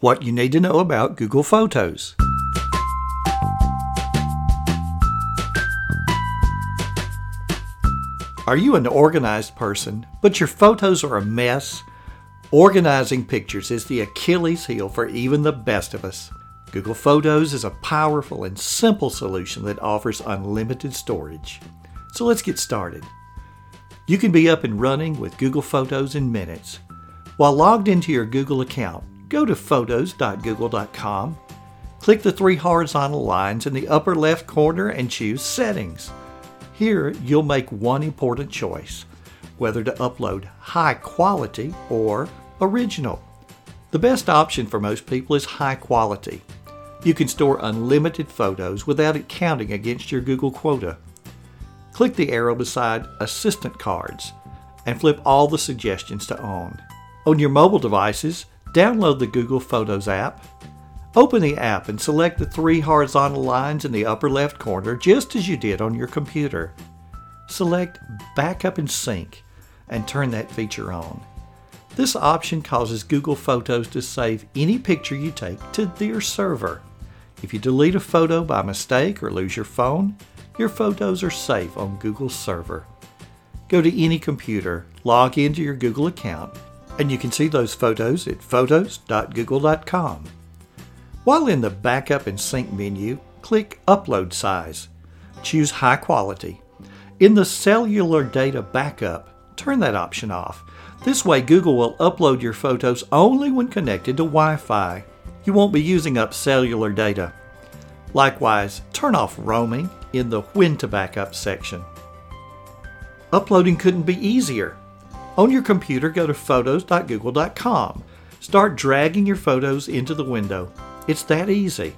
What you need to know about Google Photos. Are you an organized person, but your photos are a mess? Organizing pictures is the Achilles heel for even the best of us. Google Photos is a powerful and simple solution that offers unlimited storage. So let's get started. You can be up and running with Google Photos in minutes. While logged into your Google account, go to photos.google.com, click the three horizontal lines in the upper left corner and choose Settings. Here, you'll make one important choice whether to upload high quality or original. The best option for most people is high quality. You can store unlimited photos without it counting against your Google quota. Click the arrow beside Assistant Cards and flip all the suggestions to On. On your mobile devices, Download the Google Photos app. Open the app and select the three horizontal lines in the upper left corner just as you did on your computer. Select Backup and Sync and turn that feature on. This option causes Google Photos to save any picture you take to their server. If you delete a photo by mistake or lose your phone, your photos are safe on Google's server. Go to any computer, log into your Google account, and you can see those photos at photos.google.com. While in the Backup and Sync menu, click Upload Size. Choose High Quality. In the Cellular Data Backup, turn that option off. This way, Google will upload your photos only when connected to Wi Fi. You won't be using up cellular data. Likewise, turn off roaming in the When to Backup section. Uploading couldn't be easier. On your computer, go to photos.google.com. Start dragging your photos into the window. It's that easy.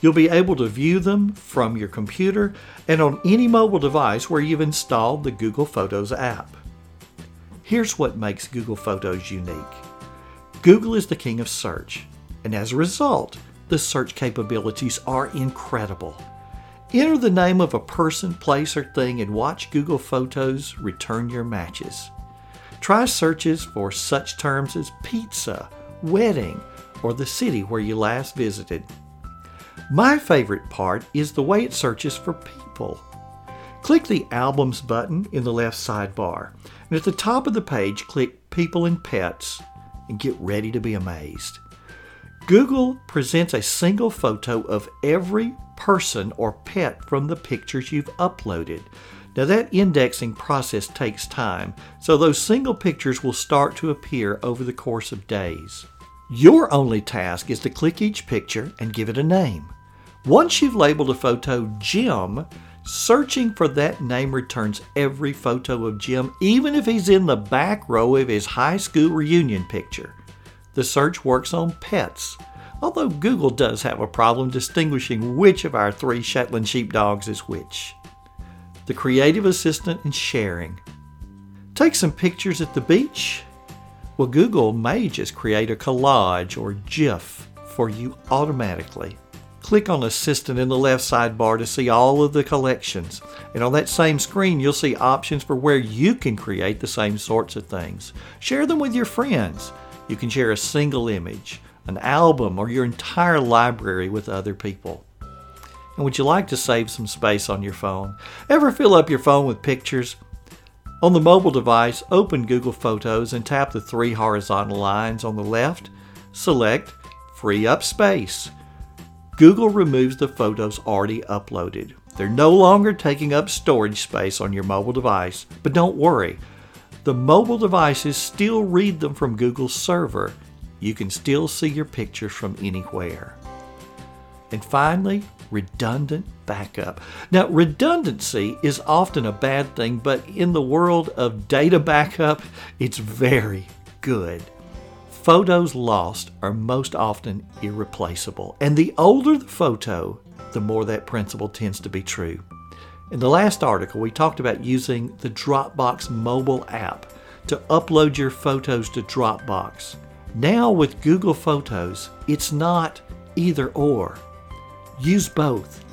You'll be able to view them from your computer and on any mobile device where you've installed the Google Photos app. Here's what makes Google Photos unique Google is the king of search, and as a result, the search capabilities are incredible. Enter the name of a person, place, or thing and watch Google Photos return your matches. Try searches for such terms as pizza, wedding, or the city where you last visited. My favorite part is the way it searches for people. Click the Albums button in the left sidebar, and at the top of the page, click People and Pets and get ready to be amazed. Google presents a single photo of every person or pet from the pictures you've uploaded. Now, that indexing process takes time, so those single pictures will start to appear over the course of days. Your only task is to click each picture and give it a name. Once you've labeled a photo Jim, searching for that name returns every photo of Jim, even if he's in the back row of his high school reunion picture. The search works on pets, although Google does have a problem distinguishing which of our three Shetland sheepdogs is which the creative assistant, and sharing. Take some pictures at the beach? Well, Google may just create a collage or GIF for you automatically. Click on Assistant in the left sidebar to see all of the collections. And on that same screen, you'll see options for where you can create the same sorts of things. Share them with your friends. You can share a single image, an album, or your entire library with other people. And would you like to save some space on your phone? Ever fill up your phone with pictures? On the mobile device, open Google Photos and tap the three horizontal lines on the left. Select Free Up Space. Google removes the photos already uploaded. They're no longer taking up storage space on your mobile device, but don't worry. The mobile devices still read them from Google's server. You can still see your pictures from anywhere. And finally, redundant backup. Now, redundancy is often a bad thing, but in the world of data backup, it's very good. Photos lost are most often irreplaceable, and the older the photo, the more that principle tends to be true. In the last article, we talked about using the Dropbox mobile app to upload your photos to Dropbox. Now, with Google Photos, it's not either or. Use both.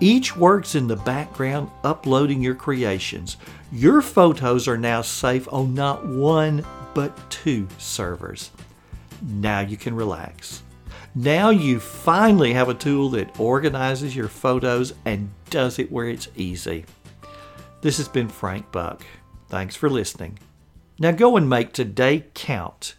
Each works in the background uploading your creations. Your photos are now safe on not one but two servers. Now you can relax. Now you finally have a tool that organizes your photos and does it where it's easy. This has been Frank Buck. Thanks for listening. Now go and make today count